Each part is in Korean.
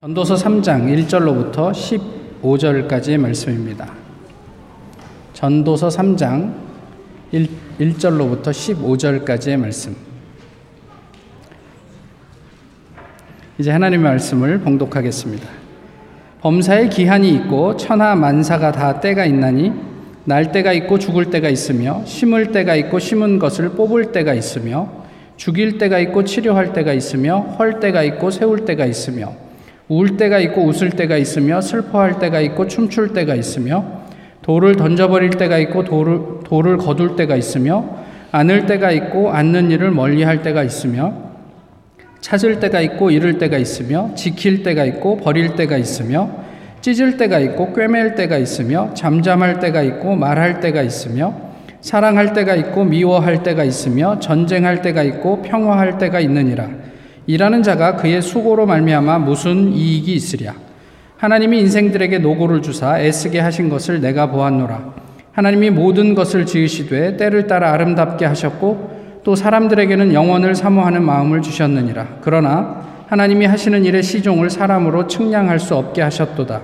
전도서 3장 1절로부터 15절까지의 말씀입니다. 전도서 3장 1, 1절로부터 15절까지의 말씀. 이제 하나님의 말씀을 봉독하겠습니다. 범사에 기한이 있고 천하 만사가 다 때가 있나니 날 때가 있고 죽을 때가 있으며 심을 때가 있고 심은 것을 뽑을 때가 있으며 죽일 때가 있고 치료할 때가 있으며 헐 때가 있고 세울 때가 있으며 울 때가 있고 웃을 때가 있으며 슬퍼할 때가 있고 춤출 때가 있으며 돌을 던져버릴 때가 있고 돌을, 돌을 거둘 때가 있으며 안을 때가 있고 앉는 일을 멀리 할 때가 있으며 찾을 때가 있고 잃을 때가 있으며 지킬 때가 있고 버릴 때가 있으며 찢을 때가 있고 꿰맬 때가 있으며 잠잠할 때가 있고 말할 때가 있으며 사랑할 때가 있고 미워할 때가 있으며 전쟁할 때가 있고 평화할 때가 있느니라 일하는 자가 그의 수고로 말미암아 무슨 이익이 있으랴? 하나님이 인생들에게 노고를 주사 애쓰게 하신 것을 내가 보았노라. 하나님이 모든 것을 지으시되 때를 따라 아름답게 하셨고 또 사람들에게는 영원을 사모하는 마음을 주셨느니라. 그러나 하나님이 하시는 일의 시종을 사람으로 측량할 수 없게 하셨도다.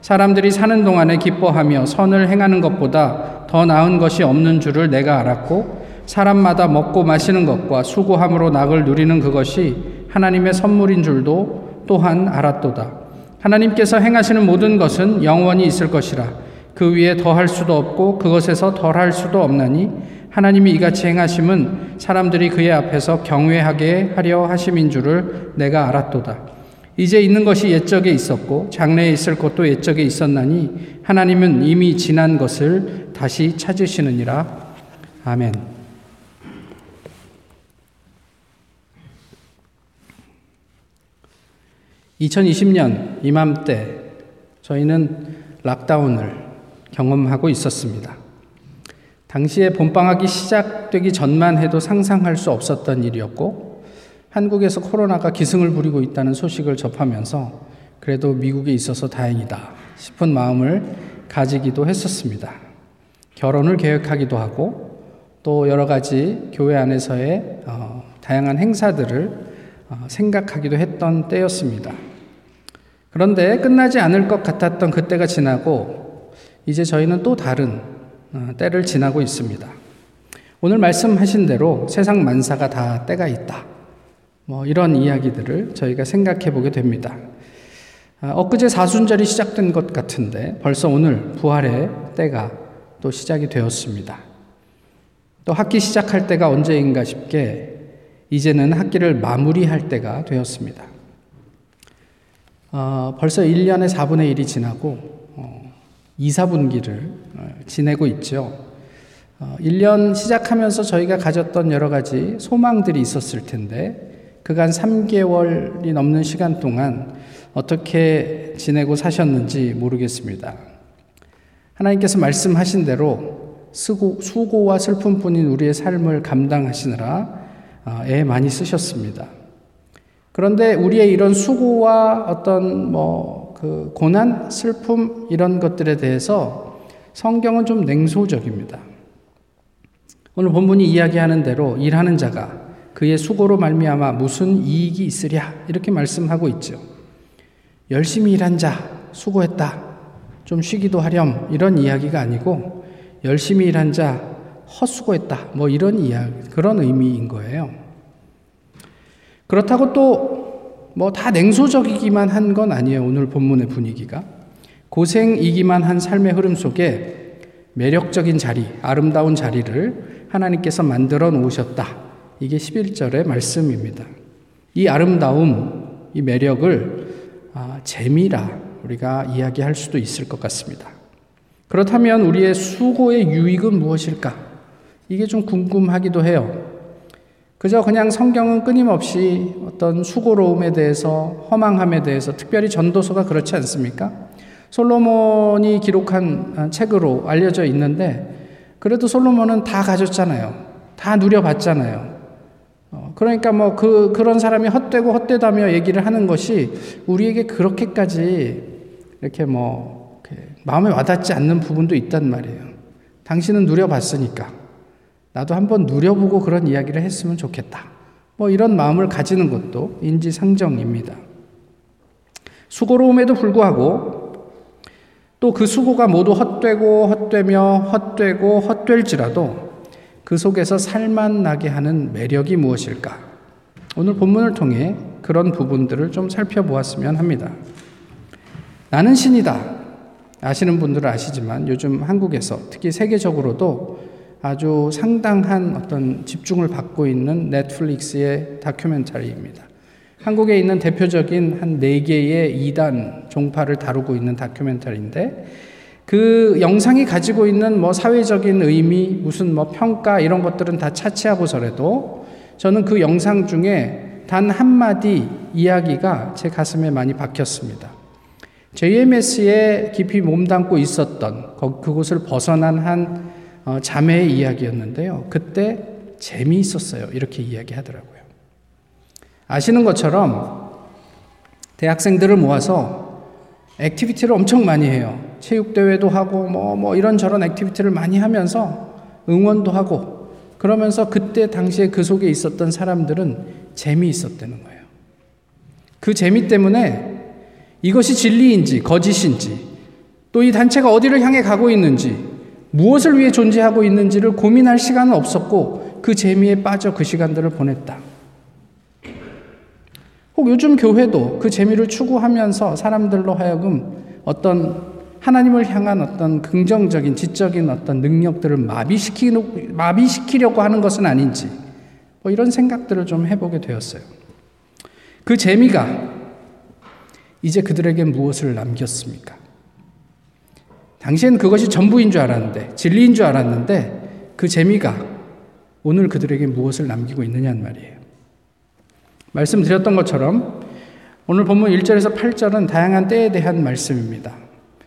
사람들이 사는 동안에 기뻐하며 선을 행하는 것보다 더 나은 것이 없는 줄을 내가 알았고 사람마다 먹고 마시는 것과 수고함으로 낙을 누리는 그것이 하나님의 선물인 줄도 또한 알았도다. 하나님께서 행하시는 모든 것은 영원히 있을 것이라. 그 위에 더할 수도 없고 그것에서 덜할 수도 없나니 하나님이 이같이 행하심은 사람들이 그의 앞에서 경외하게 하려 하심인 줄을 내가 알았도다. 이제 있는 것이 옛적에 있었고 장래에 있을 것도 옛적에 있었나니 하나님은 이미 지난 것을 다시 찾으시느니라. 아멘. 2020년 이맘때 저희는 락다운을 경험하고 있었습니다. 당시에 봄방학이 시작되기 전만 해도 상상할 수 없었던 일이었고, 한국에서 코로나가 기승을 부리고 있다는 소식을 접하면서 그래도 미국에 있어서 다행이다 싶은 마음을 가지기도 했었습니다. 결혼을 계획하기도 하고, 또 여러 가지 교회 안에서의 어, 다양한 행사들을 어, 생각하기도 했던 때였습니다. 그런데 끝나지 않을 것 같았던 그때가 지나고 이제 저희는 또 다른 어, 때를 지나고 있습니다. 오늘 말씀하신 대로 세상 만사가 다 때가 있다. 뭐 이런 이야기들을 저희가 생각해 보게 됩니다. 아, 엊그제 사순절이 시작된 것 같은데 벌써 오늘 부활의 때가 또 시작이 되었습니다. 또 학기 시작할 때가 언제인가 싶게 이제는 학기를 마무리할 때가 되었습니다. 어, 벌써 1년의 4분의 1이 지나고 어, 2, 4분기를 어, 지내고 있죠. 어, 1년 시작하면서 저희가 가졌던 여러 가지 소망들이 있었을 텐데 그간 3개월이 넘는 시간 동안 어떻게 지내고 사셨는지 모르겠습니다. 하나님께서 말씀하신 대로 수고, 수고와 슬픔뿐인 우리의 삶을 감당하시느라 아, 애 많이 쓰셨습니다. 그런데 우리의 이런 수고와 어떤 뭐 그 고난, 슬픔 이런 것들에 대해서 성경은 좀 냉소적입니다. 오늘 본문이 이야기하는 대로 일하는 자가 그의 수고로 말미암아 무슨 이익이 있으랴 이렇게 말씀하고 있죠. 열심히 일한 자 수고했다. 좀 쉬기도 하렴 이런 이야기가 아니고 열심히 일한 자 헛수고했다. 뭐 이런 이야기, 그런 의미인 거예요. 그렇다고 또 뭐 다 냉소적이기만 한 건 아니에요. 오늘 본문의 분위기가. 고생이기만 한 삶의 흐름 속에 매력적인 자리, 아름다운 자리를 하나님께서 만들어 놓으셨다. 이게 11절의 말씀입니다. 이 아름다움, 이 매력을 아, 재미라 우리가 이야기할 수도 있을 것 같습니다. 그렇다면 우리의 수고의 유익은 무엇일까? 이게 좀 궁금하기도 해요. 그저 그냥 성경은 끊임없이 어떤 수고로움에 대해서 허망함에 대해서 특별히 전도서가 그렇지 않습니까? 솔로몬이 기록한 책으로 알려져 있는데 그래도 솔로몬은 다 가졌잖아요. 다 누려봤잖아요. 어, 그러니까 뭐 그, 그런 사람이 헛되고 헛되다며 얘기를 하는 것이 우리에게 그렇게까지 이렇게 뭐 마음에 와닿지 않는 부분도 있단 말이에요. 당신은 누려봤으니까. 나도 한번 누려보고 그런 이야기를 했으면 좋겠다. 뭐 이런 마음을 가지는 것도 인지상정입니다. 수고로움에도 불구하고 또 그 수고가 모두 헛되고 헛되며 헛되고 헛될지라도 그 속에서 살만 나게 하는 매력이 무엇일까? 오늘 본문을 통해 그런 부분들을 좀 살펴보았으면 합니다. 나는 신이다. 아시는 분들은 아시지만 요즘 한국에서 특히 세계적으로도 아주 상당한 어떤 집중을 받고 있는 넷플릭스의 다큐멘터리입니다. 한국에 있는 대표적인 한네 개의 이단 종파를 다루고 있는 다큐멘터리인데 그 영상이 가지고 있는 뭐 사회적인 의미, 무슨 뭐 평가 이런 것들은 다 차치하고서라도 저는 그 영상 중에 단 한마디 이야기가 제 가슴에 많이 박혔습니다. JMS에 깊이 몸담고 있었던 그곳을 벗어난 한 어, 자매의 이야기였는데요. 그때 재미있었어요. 이렇게 이야기하더라고요. 아시는 것처럼 대학생들을 모아서 activity를 엄청 많이 해요. 체육대회도 하고 뭐, 뭐 이런저런 activity를 많이 하면서 응원도 하고 그러면서 그때 당시에 그 속에 있었던 사람들은 재미있었다는 거예요. 그 재미 때문에 이것이 진리인지 거짓인지 또 이 단체가 어디를 향해 가고 있는지 무엇을 위해 존재하고 있는지를 고민할 시간은 없었고 그 재미에 빠져 그 시간들을 보냈다. 혹 요즘 교회도 그 재미를 추구하면서 사람들로 하여금 어떤 하나님을 향한 어떤 긍정적인 지적인 어떤 능력들을 마비시키, 마비시키려고 하는 것은 아닌지 뭐 이런 생각들을 좀 해보게 되었어요. 그 재미가 이제 그들에게 무엇을 남겼습니까? 당시엔 그것이 전부인 줄 알았는데, 진리인 줄 알았는데, 그 재미가 오늘 그들에게 무엇을 남기고 있느냐는 말이에요. 말씀드렸던 것처럼 오늘 본문 1절에서 8절은 다양한 때에 대한 말씀입니다.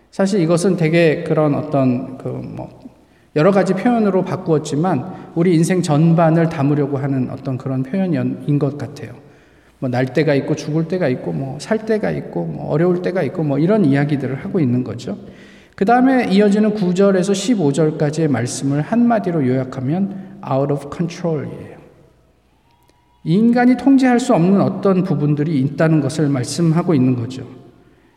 사실 이것은 되게 그런 어떤 그 뭐 여러 가지 표현으로 바꾸었지만 우리 인생 전반을 담으려고 하는 어떤 그런 표현인 것 같아요. 뭐 날 때가 있고 죽을 때가 있고 뭐 살 때가 있고 뭐 어려울 때가 있고 뭐 이런 이야기들을 하고 있는 거죠. 그 다음에 이어지는 9절에서 15절까지의 말씀을 한마디로 요약하면 out of control이에요. 인간이 통제할 수 없는 어떤 부분들이 있다는 것을 말씀하고 있는 거죠.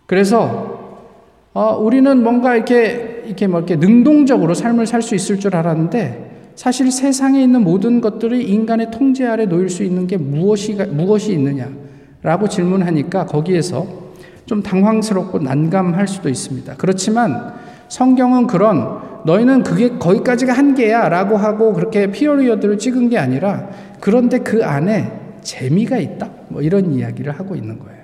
그래서 어, 우리는 뭔가 이렇게 이렇게 뭐 이렇게 능동적으로 삶을 살 수 있을 줄 알았는데 사실 세상에 있는 모든 것들이 인간의 통제 아래 놓일 수 있는 게 무엇이, 무엇이 있느냐라고 질문하니까 거기에서 좀 당황스럽고 난감할 수도 있습니다. 그렇지만 성경은 그런 너희는 그게 거기까지가 한계야 라고 하고 그렇게 피어리어드를 찍은 게 아니라 그런데 그 안에 재미가 있다. 뭐 이런 이야기를 하고 있는 거예요.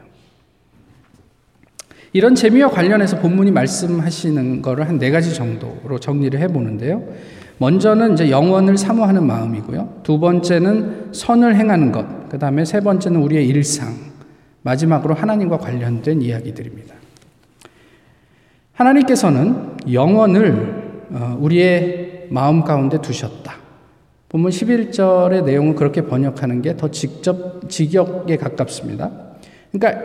이런 재미와 관련해서 본문이 말씀하시는 거를 한 네 가지 정도로 정리를 해 보는데요. 먼저는 이제 영원을 사모하는 마음이고요. 두 번째는 선을 행하는 것. 그 다음에 세 번째는 우리의 일상. 마지막으로 하나님과 관련된 이야기들입니다. 하나님께서는 영원을 어, 우리의 마음 가운데 두셨다. 본문 11절의 내용을 그렇게 번역하는 게 더 직접, 직역에 가깝습니다. 그러니까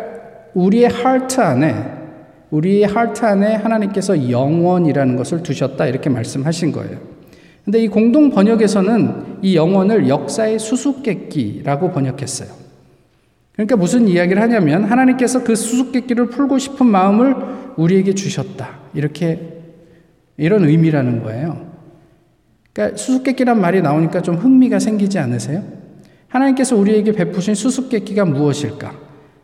우리의 하트 안에, 우리의 하트 안에 하나님께서 영원이라는 것을 두셨다. 이렇게 말씀하신 거예요. 근데 이 공동 번역에서는 이 영혼을 역사의 수수께끼라고 번역했어요. 그러니까 무슨 이야기를 하냐면 하나님께서 그 수수께끼를 풀고 싶은 마음을 우리에게 주셨다. 이렇게 이런 의미라는 거예요. 그러니까 수수께끼란 말이 나오니까 좀 흥미가 생기지 않으세요? 하나님께서 우리에게 베푸신 수수께끼가 무엇일까?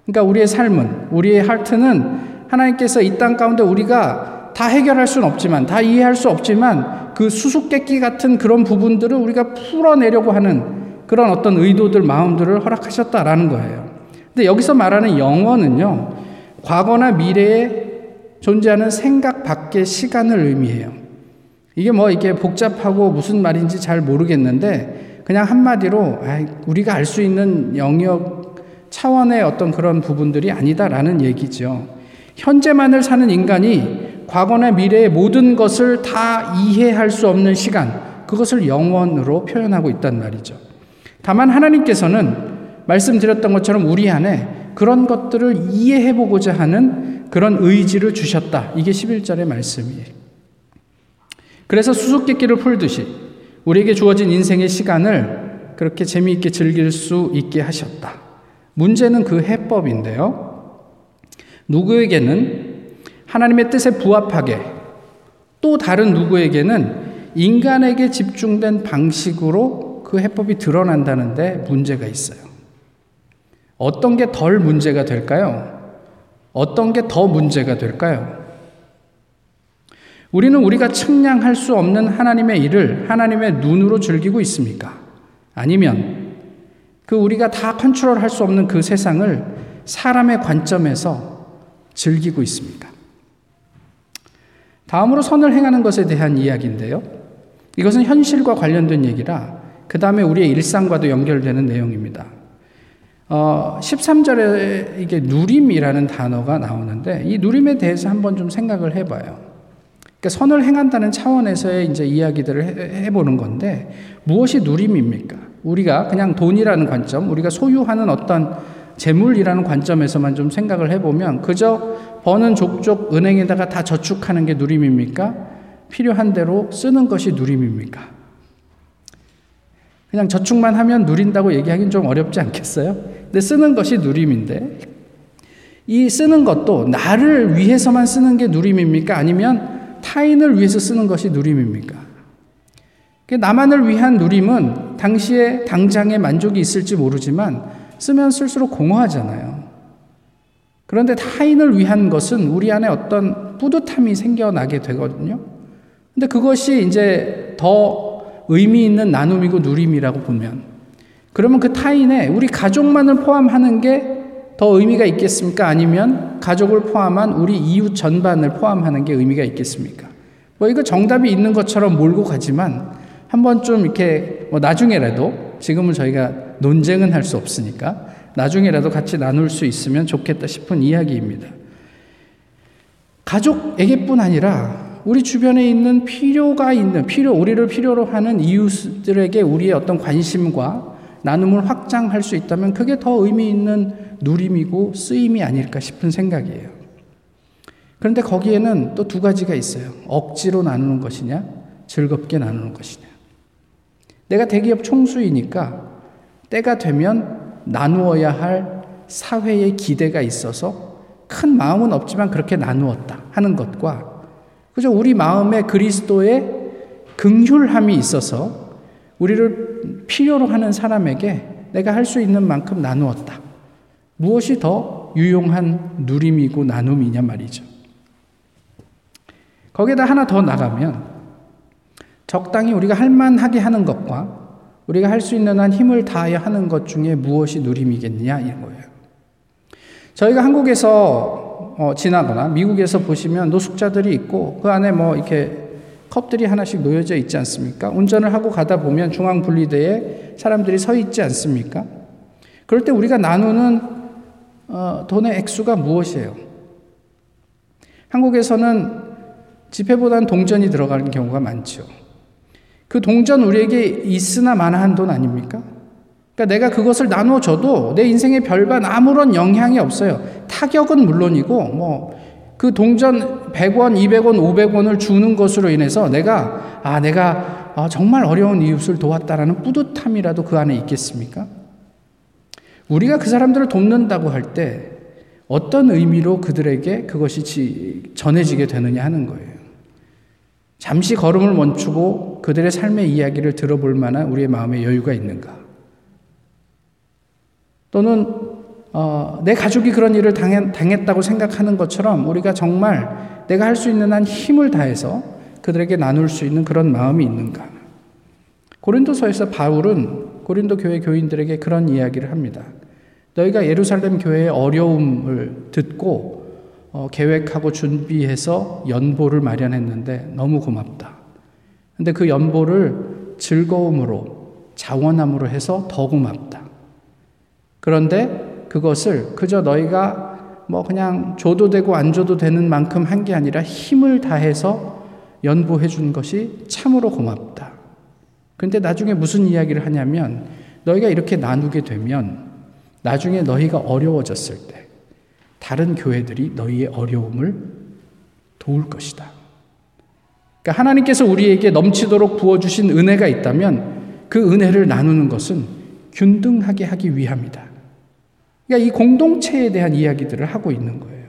그러니까 우리의 삶은 우리의 하트는 하나님께서 이 땅 가운데 우리가 다 해결할 수는 없지만 다 이해할 수 없지만 그 수수께끼 같은 그런 부분들을 우리가 풀어내려고 하는 그런 어떤 의도들, 마음들을 허락하셨다라는 거예요. 근데 여기서 말하는 영원은요, 과거나 미래에 존재하는 생각 밖의 시간을 의미해요. 이게 뭐 이게 복잡하고 무슨 말인지 잘 모르겠는데 그냥 한마디로 우리가 알 수 있는 영역 차원의 어떤 그런 부분들이 아니다라는 얘기죠. 현재만을 사는 인간이 과거나 미래의 모든 것을 다 이해할 수 없는 시간, 그것을 영원으로 표현하고 있단 말이죠. 다만 하나님께서는 말씀드렸던 것처럼 우리 안에 그런 것들을 이해해 보고자 하는 그런 의지를 주셨다. 이게 11절의 말씀이에요. 그래서 수수께끼를 풀듯이 우리에게 주어진 인생의 시간을 그렇게 재미있게 즐길 수 있게 하셨다. 문제는 그 해법인데요. 누구에게는 하나님의 뜻에 부합하게 또 다른 누구에게는 인간에게 집중된 방식으로 그 해법이 드러난다는데 문제가 있어요. 어떤 게 덜 문제가 될까요? 어떤 게 더 문제가 될까요? 우리는 우리가 측량할 수 없는 하나님의 일을 하나님의 눈으로 즐기고 있습니까? 아니면 그 우리가 다 컨트롤 할 수 없는 그 세상을 사람의 관점에서 즐기고 있습니까? 다음으로 선을 행하는 것에 대한 이야기인데요. 이것은 현실과 관련된 얘기라 그 다음에 우리의 일상과도 연결되는 내용입니다. 어, 13절에 이게 누림이라는 단어가 나오는데 이 누림에 대해서 한번 좀 생각을 해봐요. 그러니까 선을 행한다는 차원에서의 이제 이야기들을 해, 보는 건데 무엇이 누림입니까? 우리가 그냥 돈이라는 관점, 우리가 소유하는 어떤 재물이라는 관점에서만 좀 생각을 해보면 그저 버는 족족 은행에다가 다 저축하는 게 누림입니까? 필요한 대로 쓰는 것이 누림입니까? 그냥 저축만 하면 누린다고 얘기하기는 좀 어렵지 않겠어요? 근데 쓰는 것이 누림인데 이 쓰는 것도 나를 위해서만 쓰는 게 누림입니까? 아니면 타인을 위해서 쓰는 것이 누림입니까? 나만을 위한 누림은 당시에 당장의 만족이 있을지 모르지만 쓰면 쓸수록 공허하잖아요. 그런데 타인을 위한 것은 우리 안에 어떤 뿌듯함이 생겨나게 되거든요. 근데 그것이 이제 더 의미 있는 나눔이고 누림이라고 보면 그러면 그 타인에 우리 가족만을 포함하는 게 더 의미가 있겠습니까? 아니면 가족을 포함한 우리 이웃 전반을 포함하는 게 의미가 있겠습니까? 뭐 이거 정답이 있는 것처럼 몰고 가지만 한번 좀 이렇게 뭐 나중에라도 지금은 저희가 논쟁은 할 수 없으니까 나중에라도 같이 나눌 수 있으면 좋겠다 싶은 이야기입니다. 가족에게뿐 아니라 우리 주변에 있는 필요가 있는 필요 우리를 필요로 하는 이웃들에게 우리의 어떤 관심과 나눔을 확장할 수 있다면 그게 더 의미 있는 누림이고 쓰임이 아닐까 싶은 생각이에요. 그런데 거기에는 또 두 가지가 있어요. 억지로 나누는 것이냐, 즐겁게 나누는 것이냐. 내가 대기업 총수이니까 때가 되면 나누어야 할 사회의 기대가 있어서 큰 마음은 없지만 그렇게 나누었다 하는 것과 그저 우리 마음에 그리스도의 긍휼함이 있어서 우리를 필요로 하는 사람에게 내가 할 수 있는 만큼 나누었다. 무엇이 더 유용한 누림이고 나눔이냐 말이죠. 거기에다 하나 더 나가면 적당히 우리가 할 만하게 하는 것과 우리가 할 수 있는 한 힘을 다하여 하는 것 중에 무엇이 누림이겠느냐 이런 거예요. 저희가 한국에서 어, 지나거나 미국에서 보시면 노숙자들이 있고 그 안에 뭐 이렇게 컵들이 하나씩 놓여져 있지 않습니까? 운전을 하고 가다 보면 중앙 분리대에 사람들이 서 있지 않습니까? 그럴 때 우리가 나누는 어, 돈의 액수가 무엇이에요? 한국에서는 지폐보다는 동전이 들어가는 경우가 많죠. 그 동전 우리에게 있으나 마나한 돈 아닙니까? 그러니까 내가 그것을 나눠 줘도 내 인생에 별반 아무런 영향이 없어요. 타격은 물론이고, 뭐, 그 동전 100원, 200원, 500원을 주는 것으로 인해서 내가, 아, 내가 아, 정말 어려운 이웃을 도왔다라는 뿌듯함이라도 그 안에 있겠습니까? 우리가 그 사람들을 돕는다고 할 때 어떤 의미로 그들에게 그것이 전해지게 되느냐 하는 거예요. 잠시 걸음을 멈추고 그들의 삶의 이야기를 들어볼 만한 우리의 마음의 여유가 있는가? 또는 어, 내 가족이 그런 일을 당했, 당했다고 생각하는 것처럼 우리가 정말 내가 할 수 있는 한 힘을 다해서 그들에게 나눌 수 있는 그런 마음이 있는가? 고린도서에서 바울은 고린도 교회 교인들에게 그런 이야기를 합니다. 너희가 예루살렘 교회의 어려움을 듣고 어, 계획하고 준비해서 연보를 마련했는데 너무 고맙다. 근데 그 연보를 즐거움으로 자원함으로 해서 더 고맙다. 그런데 그것을 그저 너희가 뭐 그냥 줘도 되고 안 줘도 되는 만큼 한 게 아니라 힘을 다해서 연보해 준 것이 참으로 고맙다. 근데 나중에 무슨 이야기를 하냐면 너희가 이렇게 나누게 되면 나중에 너희가 어려워졌을 때 다른 교회들이 너희의 어려움을 도울 것이다. 그러니까 하나님께서 우리에게 넘치도록 부어주신 은혜가 있다면 그 은혜를 나누는 것은 균등하게 하기 위함이다. 그러니까 이 공동체에 대한 이야기들을 하고 있는 거예요.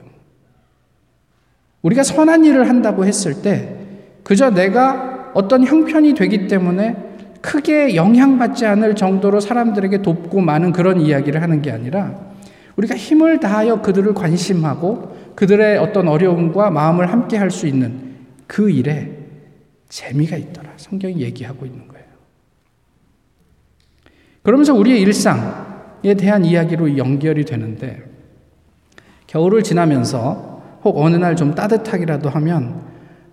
우리가 선한 일을 한다고 했을 때 그저 내가 어떤 형편이 되기 때문에 크게 영향받지 않을 정도로 사람들에게 돕고 많은 그런 이야기를 하는 게 아니라 우리가 힘을 다하여 그들을 관심하고 그들의 어떤 어려움과 마음을 함께 할 수 있는 그 일에 재미가 있더라. 성경이 얘기하고 있는 거예요. 그러면서 우리의 일상 에 대한 이야기로 연결이 되는데 겨울을 지나면서 혹 어느 날 좀 따뜻하기라도 하면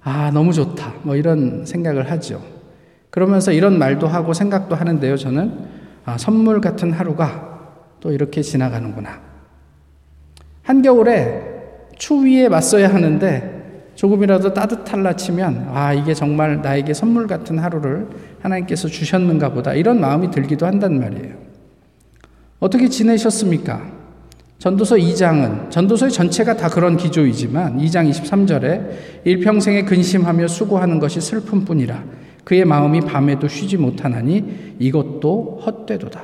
아, 너무 좋다. 뭐 이런 생각을 하죠. 그러면서 이런 말도 하고 생각도 하는데요. 저는 아, 선물 같은 하루가 또 이렇게 지나가는구나. 한겨울에 추위에 맞서야 하는데 조금이라도 따뜻할라 치면 아 이게 정말 나에게 선물 같은 하루를 하나님께서 주셨는가 보다 이런 마음이 들기도 한단 말이에요. 어떻게 지내셨습니까? 전도서 2장은 전도서의 전체가 다 그런 기조이지만 2장 23절에 일평생에 근심하며 수고하는 것이 슬픔뿐이라 그의 마음이 밤에도 쉬지 못하나니 이것도 헛되도다.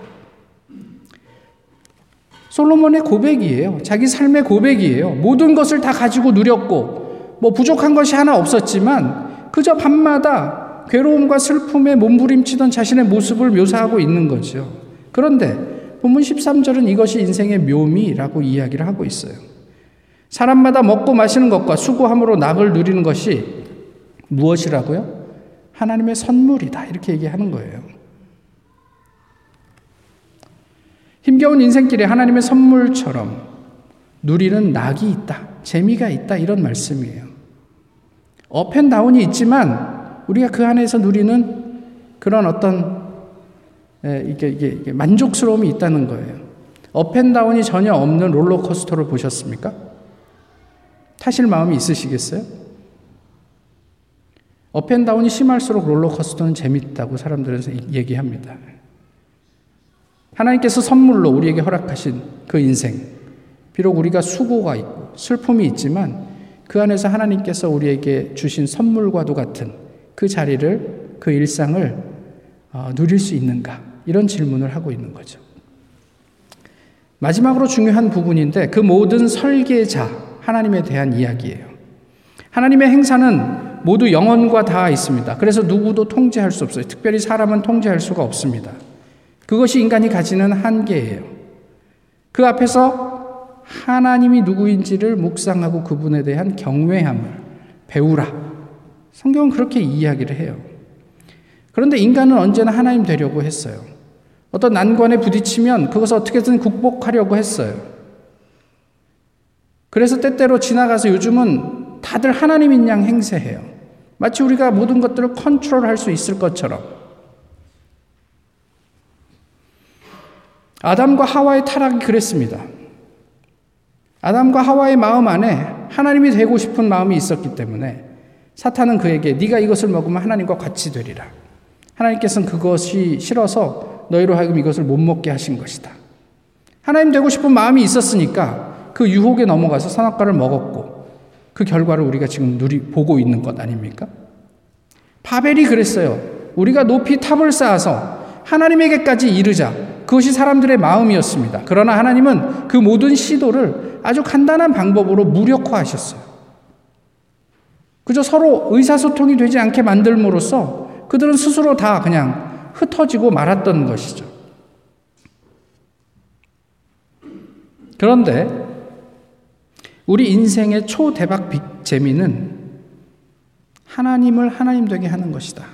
솔로몬의 고백이에요. 자기 삶의 고백이에요. 모든 것을 다 가지고 누렸고 뭐 부족한 것이 하나 없었지만 그저 밤마다 괴로움과 슬픔에 몸부림치던 자신의 모습을 묘사하고 있는 거죠. 그런데 본문 13절은 이것이 인생의 묘미라고 이야기를 하고 있어요. 사람마다 먹고 마시는 것과 수고함으로 낙을 누리는 것이 무엇이라고요? 하나님의 선물이다. 이렇게 얘기하는 거예요. 힘겨운 인생길에 하나님의 선물처럼 누리는 낙이 있다. 재미가 있다. 이런 말씀이에요. 업앤다운이 있지만 우리가 그 안에서 누리는 그런 어떤 예, 이게, 이게, 이게 만족스러움이 있다는 거예요. up and down이 전혀 없는 롤러코스터를 보셨습니까? 타실 마음이 있으시겠어요? up and down이 심할수록 롤러코스터는 재밌다고 사람들은 얘기합니다. 하나님께서 선물로 우리에게 허락하신 그 인생, 비록 우리가 수고가 있고 슬픔이 있지만 그 안에서 하나님께서 우리에게 주신 선물과도 같은 그 자리를, 그 일상을 어, 누릴 수 있는가? 이런 질문을 하고 있는 거죠. 마지막으로 중요한 부분인데 그 모든 설계자, 하나님에 대한 이야기예요. 하나님의 행사는 모두 영원과 다 있습니다. 그래서 누구도 통제할 수 없어요. 특별히 사람은 통제할 수가 없습니다. 그것이 인간이 가지는 한계예요. 그 앞에서 하나님이 누구인지를 묵상하고 그분에 대한 경외함을 배우라. 성경은 그렇게 이야기를 해요. 그런데 인간은 언제나 하나님 되려고 했어요. 어떤 난관에 부딪히면 그것을 어떻게든 극복하려고 했어요. 그래서 때때로 지나가서 요즘은 다들 하나님인 양 행세해요. 마치 우리가 모든 것들을 컨트롤할 수 있을 것처럼. 아담과 하와의 타락이 그랬습니다. 아담과 하와의 마음 안에 하나님이 되고 싶은 마음이 있었기 때문에 사탄은 그에게 네가 이것을 먹으면 하나님과 같이 되리라. 하나님께서는 그것이 싫어서 너희로 하여금 이것을 못 먹게 하신 것이다. 하나님 되고 싶은 마음이 있었으니까 그 유혹에 넘어가서 선악과를 먹었고 그 결과를 우리가 지금 누리 보고 있는 것 아닙니까? 바벨이 그랬어요. 우리가 높이 탑을 쌓아서 하나님에게까지 이르자. 그것이 사람들의 마음이었습니다. 그러나 하나님은 그 모든 시도를 아주 간단한 방법으로 무력화하셨어요. 그저 서로 의사소통이 되지 않게 만들므로써 그들은 스스로 다 그냥 흩어지고 말았던 것이죠. 그런데 우리 인생의 초대박 재미는 하나님을 하나님 되게 하는 것이다.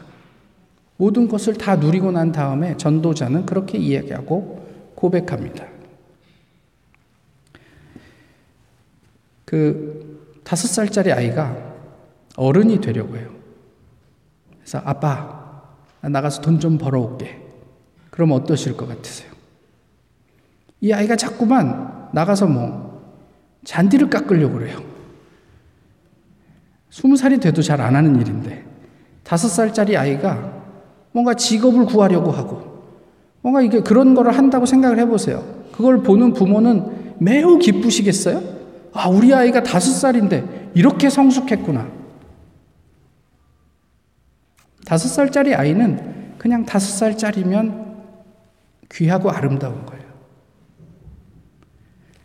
모든 것을 다 누리고 난 다음에 전도자는 그렇게 이야기하고 고백합니다. 그 다섯 살짜리 아이가 어른이 되려고 해요. 그래서 아빠, 나가서 돈 좀 벌어올게. 그럼 어떠실 것 같으세요? 이 아이가 자꾸만 나가서 뭐 잔디를 깎으려고 그래요. 스무 살이 돼도 잘 안 하는 일인데 다섯 살짜리 아이가 뭔가 직업을 구하려고 하고 뭔가 이게 그런 거를 한다고 생각을 해보세요. 그걸 보는 부모는 매우 기쁘시겠어요? 아, 우리 아이가 다섯 살인데 이렇게 성숙했구나. 다섯 살짜리 아이는 그냥 다섯 살짜리면 귀하고 아름다운 거예요.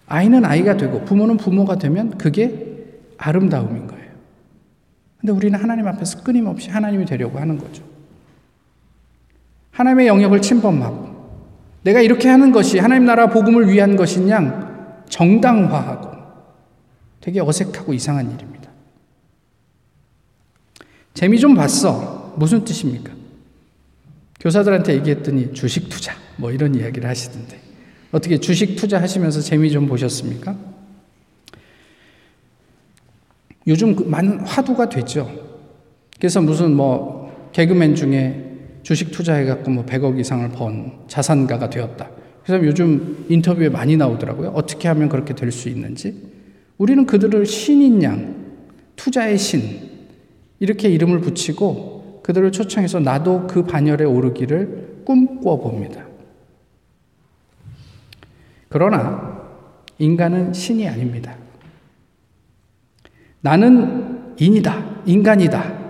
아이는 아이가 되고 부모는 부모가 되면 그게 아름다움인 거예요. 근데 우리는 하나님 앞에서 끊임없이 하나님이 되려고 하는 거죠. 하나님의 영역을 침범하고 내가 이렇게 하는 것이 하나님 나라 복음을 위한 것이냐 정당화하고 되게 어색하고 이상한 일입니다. 재미 좀 봤어. 무슨 뜻입니까? 교사들한테 얘기했더니 주식 투자 뭐 이런 이야기를 하시던데 어떻게 주식 투자 하시면서 재미 좀 보셨습니까? 요즘 그 많은 화두가 되죠. 그래서 무슨 뭐 개그맨 중에 주식 투자해갖고 뭐 100억 이상을 번 자산가가 되었다. 그래서 요즘 인터뷰에 많이 나오더라고요. 어떻게 하면 그렇게 될 수 있는지. 우리는 그들을 신인 양, 투자의 신, 이렇게 이름을 붙이고 그들을 초청해서 나도 그 반열에 오르기를 꿈꿔 봅니다. 그러나 인간은 신이 아닙니다. 나는 인이다, 인간이다.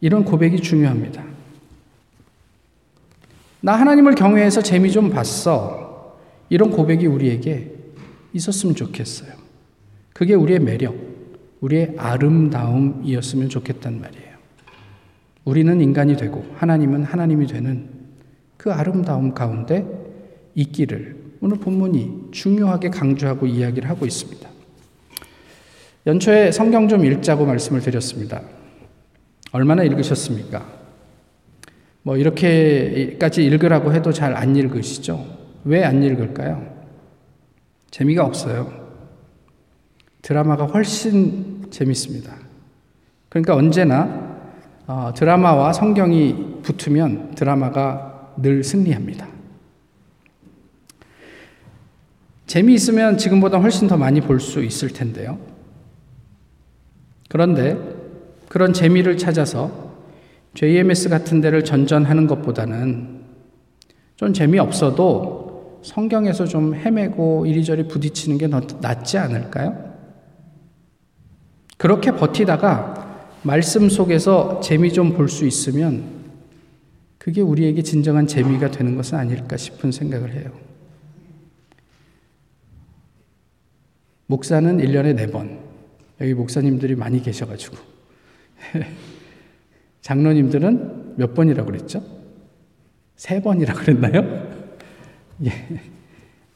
이런 고백이 중요합니다. 나 하나님을 경외해서 재미 좀 봤어. 이런 고백이 우리에게 있었으면 좋겠어요. 그게 우리의 매력, 우리의 아름다움이었으면 좋겠단 말이에요. 우리는 인간이 되고 하나님은 하나님이 되는 그 아름다움 가운데 있기를 오늘 본문이 중요하게 강조하고 이야기를 하고 있습니다. 연초에 성경 좀 읽자고 말씀을 드렸습니다. 얼마나 읽으셨습니까? 뭐 이렇게까지 읽으라고 해도 잘 안 읽으시죠? 왜 안 읽을까요? 재미가 없어요. 드라마가 훨씬 재밌습니다. 그러니까 언제나 어, 드라마와 성경이 붙으면 드라마가 늘 승리합니다. 재미있으면 지금보다 훨씬 더 많이 볼 수 있을 텐데요. 그런데 그런 재미를 찾아서 JMS 같은 데를 전전하는 것보다는 좀 재미없어도 성경에서 좀 헤매고 이리저리 부딪히는 게 낫지 않을까요? 그렇게 버티다가 말씀 속에서 재미 좀 볼 수 있으면 그게 우리에게 진정한 재미가 되는 것은 아닐까 싶은 생각을 해요. 목사는 1년에 4번. 여기 목사님들이 많이 계셔가지고. 장로님들은 몇 번이라고 그랬죠? 세 번이라고 그랬나요? 예.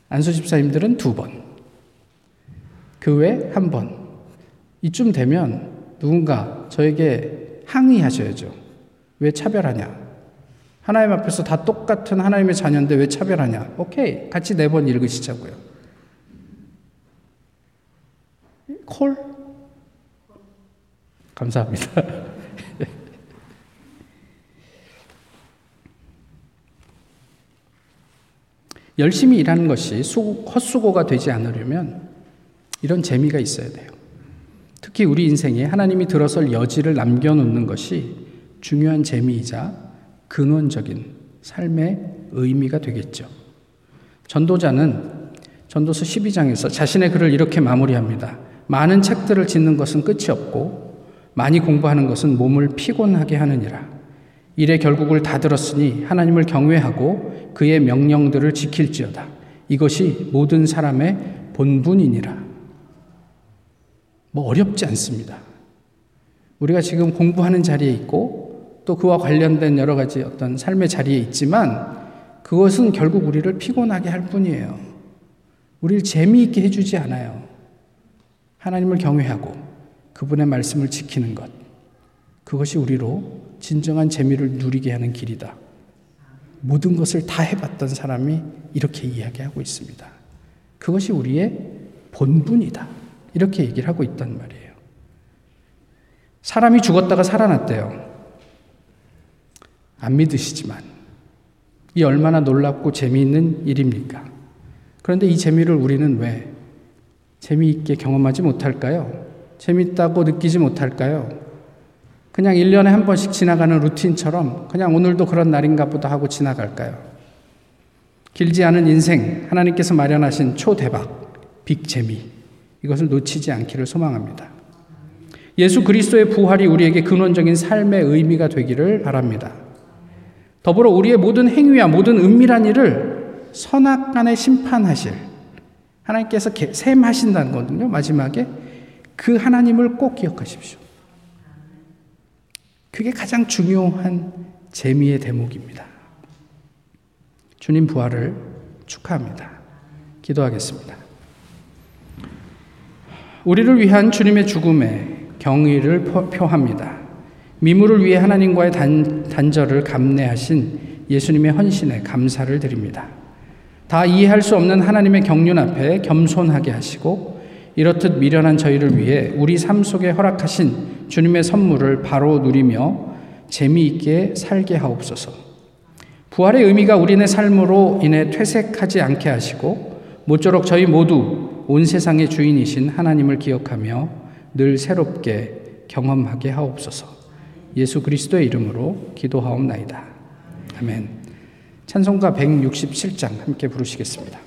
안수 집사님들은 두 번. 그 외 한 번. 이쯤 되면 누군가 저에게 항의하셔야죠. 왜 차별하냐? 하나님 앞에서 다 똑같은 하나님의 자녀인데 왜 차별하냐? 오케이. 같이 네 번 읽으시자고요. 콜? 감사합니다. 열심히 일하는 것이 헛수고가 되지 않으려면 이런 재미가 있어야 돼요. 특히 우리 인생에 하나님이 들어설 여지를 남겨놓는 것이 중요한 재미이자 근원적인 삶의 의미가 되겠죠. 전도자는 전도서 12장에서 자신의 글을 이렇게 마무리합니다. 많은 책들을 짓는 것은 끝이 없고 많이 공부하는 것은 몸을 피곤하게 하느니라. 일의 결국을 다 들었으니 하나님을 경외하고 그의 명령들을 지킬지어다. 이것이 모든 사람의 본분이니라. 뭐 어렵지 않습니다. 우리가 지금 공부하는 자리에 있고 또 그와 관련된 여러 가지 어떤 삶의 자리에 있지만 그것은 결국 우리를 피곤하게 할 뿐이에요. 우리를 재미있게 해주지 않아요. 하나님을 경외하고 그분의 말씀을 지키는 것. 그것이 우리로 진정한 재미를 누리게 하는 길이다. 모든 것을 다 해봤던 사람이 이렇게 이야기하고 있습니다. 그것이 우리의 본분이다. 이렇게 얘기를 하고 있단 말이에요. 사람이 죽었다가 살아났대요. 안 믿으시지만, 이 얼마나 놀랍고 재미있는 일입니까? 그런데 이 재미를 우리는 왜 재미있게 경험하지 못할까요? 재밌다고 느끼지 못할까요? 그냥 1년에 한 번씩 지나가는 루틴처럼 그냥 오늘도 그런 날인가 보다 하고 지나갈까요? 길지 않은 인생, 하나님께서 마련하신 초대박, 빅재미, 이것을 놓치지 않기를 소망합니다. 예수 그리스도의 부활이 우리에게 근원적인 삶의 의미가 되기를 바랍니다. 더불어 우리의 모든 행위와 모든 은밀한 일을 선악간에 심판하실 하나님께서 셈하신다는 거거든요. 마지막에 그 하나님을 꼭 기억하십시오. 그게 가장 중요한 재미의 대목입니다. 주님 부활을 축하합니다. 기도하겠습니다. 우리를 위한 주님의 죽음에 경의를 표합니다. 미물을 위해 하나님과의 단, 단절을 감내하신 예수님의 헌신에 감사를 드립니다. 다 이해할 수 없는 하나님의 경륜 앞에 겸손하게 하시고 이렇듯 미련한 저희를 위해 우리 삶 속에 허락하신 주님의 선물을 바로 누리며 재미있게 살게 하옵소서. 부활의 의미가 우리네 삶으로 인해 퇴색하지 않게 하시고 모쪼록 저희 모두 온 세상의 주인이신 하나님을 기억하며 늘 새롭게 경험하게 하옵소서. 예수 그리스도의 이름으로 기도하옵나이다. 아멘. 찬송가 167장 함께 부르시겠습니다.